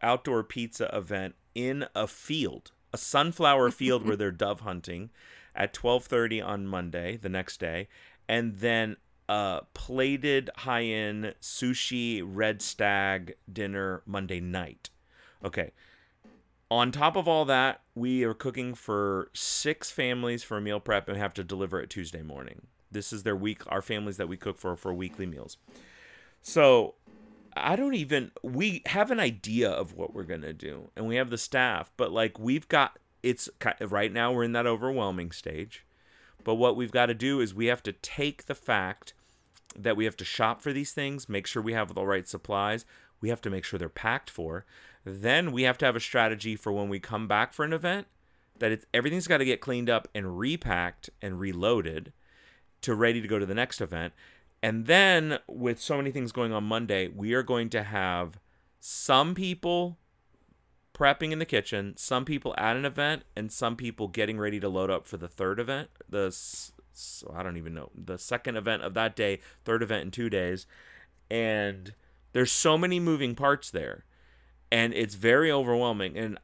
outdoor pizza event in a field, a sunflower field where they're dove hunting, at twelve thirty on Monday, the next day, and then a plated high end sushi red stag dinner Monday night. Okay. On top of all that, we are cooking for six families for a meal prep and have to deliver it Tuesday morning. This is their week, our families that we cook for for weekly meals. So I don't even, we have an idea of what we're going to do and we have the staff, but like we've got, it's right now we're in that overwhelming stage. But what we've got to do is we have to take the fact that we have to shop for these things, make sure we have the right supplies. We have to make sure they're packed for. Then we have to have a strategy for when we come back for an event that it's everything's got to get cleaned up and repacked and reloaded to ready to go to the next event. And then with so many things going on Monday, we are going to have some people prepping in the kitchen, some people at an event, and some people getting ready to load up for the third event. The so I don't even know the second event of that day, third event in two days, and there's so many moving parts there, and it's very overwhelming. And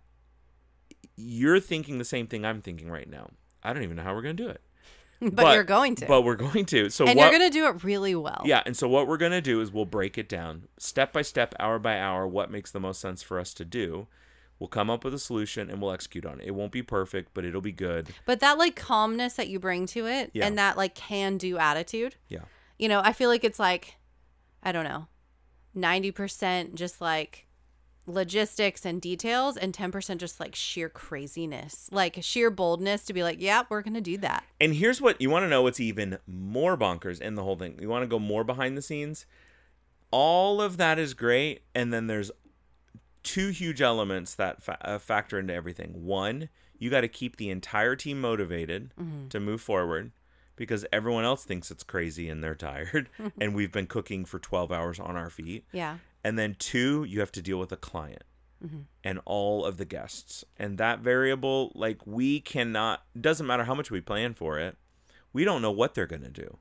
you're thinking the same thing I'm thinking right now. I don't even know how we're gonna do it, but, you're going to. But we're going to. So and what? you're gonna do it really well. Yeah, and so what we're going to do is we'll break it down step by step, hour by hour, what makes the most sense for us to do. We'll come up with a solution and we'll execute on it. It won't be perfect, but it'll be good. But that like calmness that you bring to it Yeah. and that like can do attitude, Yeah. you know, I feel like it's like, I don't know, 90% just like logistics and details and 10% just like sheer craziness, like sheer boldness to be like, yeah, we're going to do that. And here's what you want to know what's even more bonkers in the whole thing. You want to go more behind the scenes? All of that is great. And then there's two huge elements that fa- uh, factor into everything. One, you got to keep the entire team motivated to move forward because everyone else thinks it's crazy and they're tired. and we've been cooking for 12 hours on our feet. Yeah. And then two, you have to deal with a client. Mm-hmm. and all of the guests. And that variable, like, we cannot, doesn't matter how much we plan for it, we don't know what they're going to do.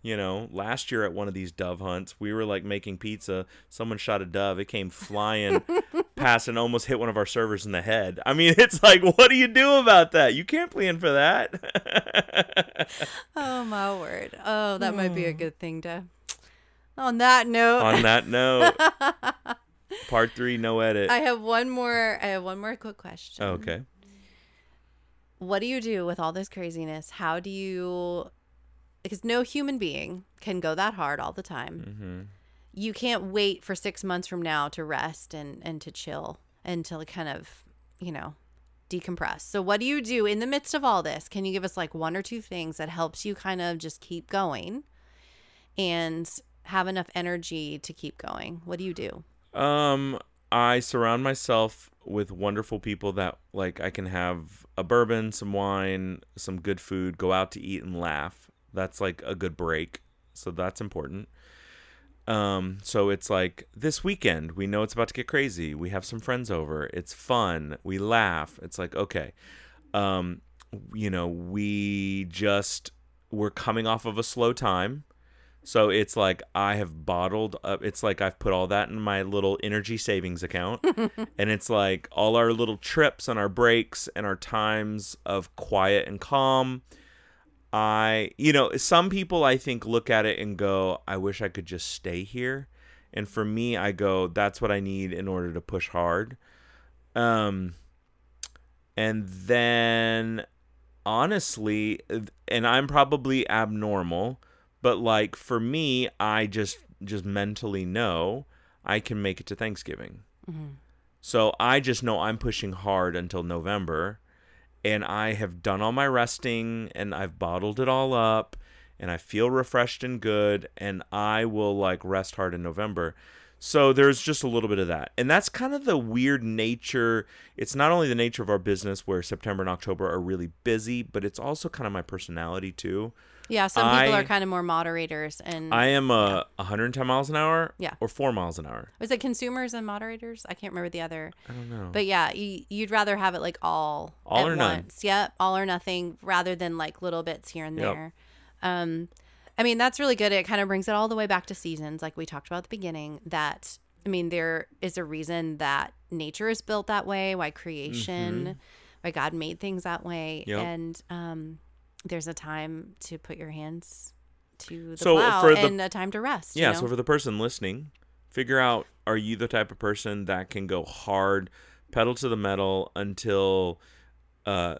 You know, last year at one of these dove hunts, we were like making pizza. Someone shot a dove. It came flying past and almost hit one of our servers in the head. I mean, it's like, what do you do about that? You can't plan for that. Oh my word. Oh, that might be a hmm. good thing to. On that note, On that note, part three, no edit. I have one more. I have one more quick question. Oh, okay. What do you do with all this craziness? How do you? Because no human being can go that hard all the time. hmm You can't wait for six months from now to rest and and to chill and to kind of, you know, decompress. So what do you do in the midst of all this? Can you give us like one or two things that helps you kind of just keep going and have enough energy to keep going? What do you do? Um, I surround myself with wonderful people that like I can have a bourbon, some wine, some good food, go out to eat and laugh. That's like a good break. So that's important. Um, so it's like this weekend, we know it's about to get crazy. We have some friends over. It's fun. We laugh. It's like, okay. Um, you know, we just we're coming off of a slow time. So it's like I have bottled up. It's like I've put all that in my little energy savings account. and it's like all our little trips and our breaks and our times of quiet and calm. I, you know, some people I think look at it and go, I wish I could just stay here. And for me, I go, that's what I need in order to push hard. Um, and then honestly, and I'm probably abnormal, but like for me, I just just mentally know I can make it to Thanksgiving. Mm-hmm. So I just know I'm pushing hard until November and I have done all my resting and I've bottled it all up and I feel refreshed and good and I will like rest hard in November. So there's just a little bit of that. And that's kind of the weird nature. It's not only the nature of our business where September and October are really busy, but it's also kind of my personality too. Yeah, some people are kind of more moderators and I am uh, 110 miles an hour Yeah. or 4 miles an hour. was it consumers and moderators? I can't remember the other. I don't know. But yeah, you, you'd rather have it like all All or none. once. Yep, all or nothing rather than like little bits here and Yep. there. Um I mean, that's really good. It kind of brings it all the way back to seasons like we talked about at the beginning that I mean, there is a reason that nature is built that way, why creation, why God made things that way. Mm-hmm. Yep. And um there's a time to put your hands to the So, plow the- and a time to rest. you Yeah, know? so for the person listening, figure out are you the type of person that can go hard, pedal to the metal until uh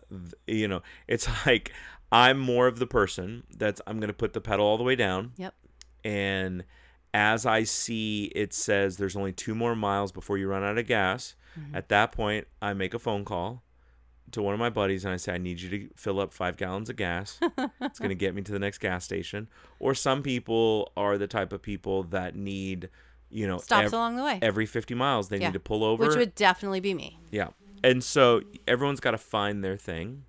you know, it's like I'm more of the person that's I'm going to put the pedal all the way down Yep. and as I see it says there's only 2 more miles before you run out of gas, Mm-hmm. at that point I make a phone call to one of my buddies and I say I need you to fill up 5 gallons of gas. it's going to get me to the next gas station. Or some people are the type of people that need, you know, Stops ev- along the way. every 50 miles they Yeah. need to pull over. Which would definitely be me. yeah. And so everyone's got to find their thing.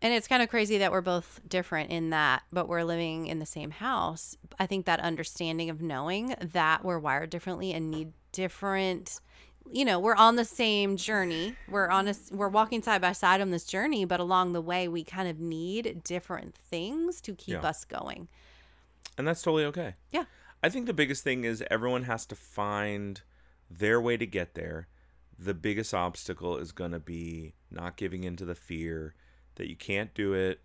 And it's kind of crazy that we're both different in that, but we're living in the same house. I think that understanding of knowing that we're wired differently and need different, you know, we're on the same journey. We're on a, we're walking side by side on this journey, but along the way, we kind of need different things to keep Yeah. us going. And that's totally okay. Yeah. I think the biggest thing is everyone has to find their way to get there. The biggest obstacle is going to be not giving into the fear that you can't do it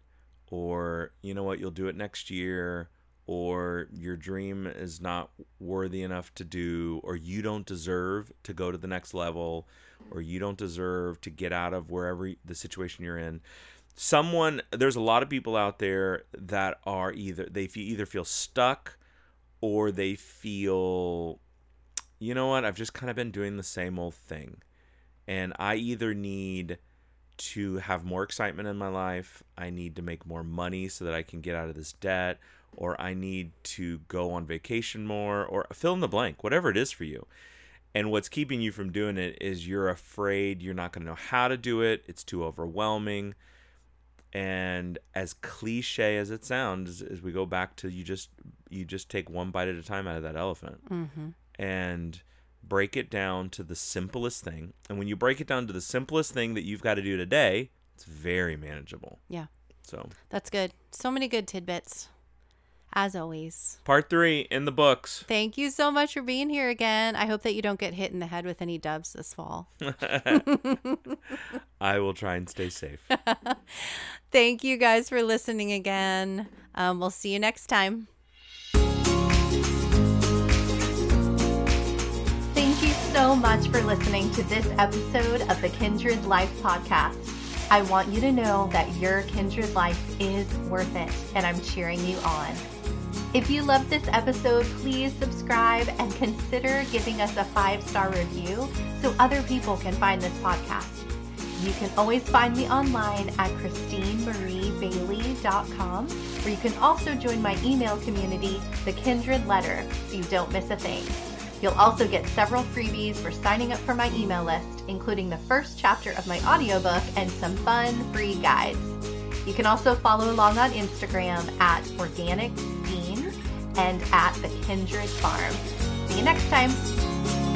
or you know what you'll do it next year or your dream is not worthy enough to do or you don't deserve to go to the next level or you don't deserve to get out of wherever the situation you're in someone there's a lot of people out there that are either they either feel stuck or they feel you know what i've just kind of been doing the same old thing. And i either need to have more excitement in my life i need to make more money so that i can get out of this debt or i need to go on vacation more or fill in the blank whatever it is for you and what's keeping you from doing it is you're afraid you're not going to know how to do it it's too overwhelming and as cliche as it sounds as we go back to you just you just take one bite at a time out of that elephant Mm-hmm. and break it down to the simplest thing. And when you break it down to the simplest thing that you've got to do today, it's very manageable. Yeah. So, That's good. So many good tidbits, as always. part three in the books. Thank you so much for being here again. I hope that you don't get hit in the head with any doves this fall. I will try and stay safe. Thank you guys for listening again. Um, we'll see you next time. Thank you so much for listening to this episode of the Kindred Life Podcast. I want you to know that your Kindred Life is worth it, and I'm cheering you on. If you loved this episode, please subscribe and consider giving us a five star review so other people can find this podcast. You can always find me online at christinemariebailey.com, where you can also join my email community, The Kindred Letter, so you don't miss a thing. You'll also get several freebies for signing up for my email list, including the first chapter of my audiobook and some fun free guides. You can also follow along on Instagram at Organic and at The Kindred Farm. See you next time.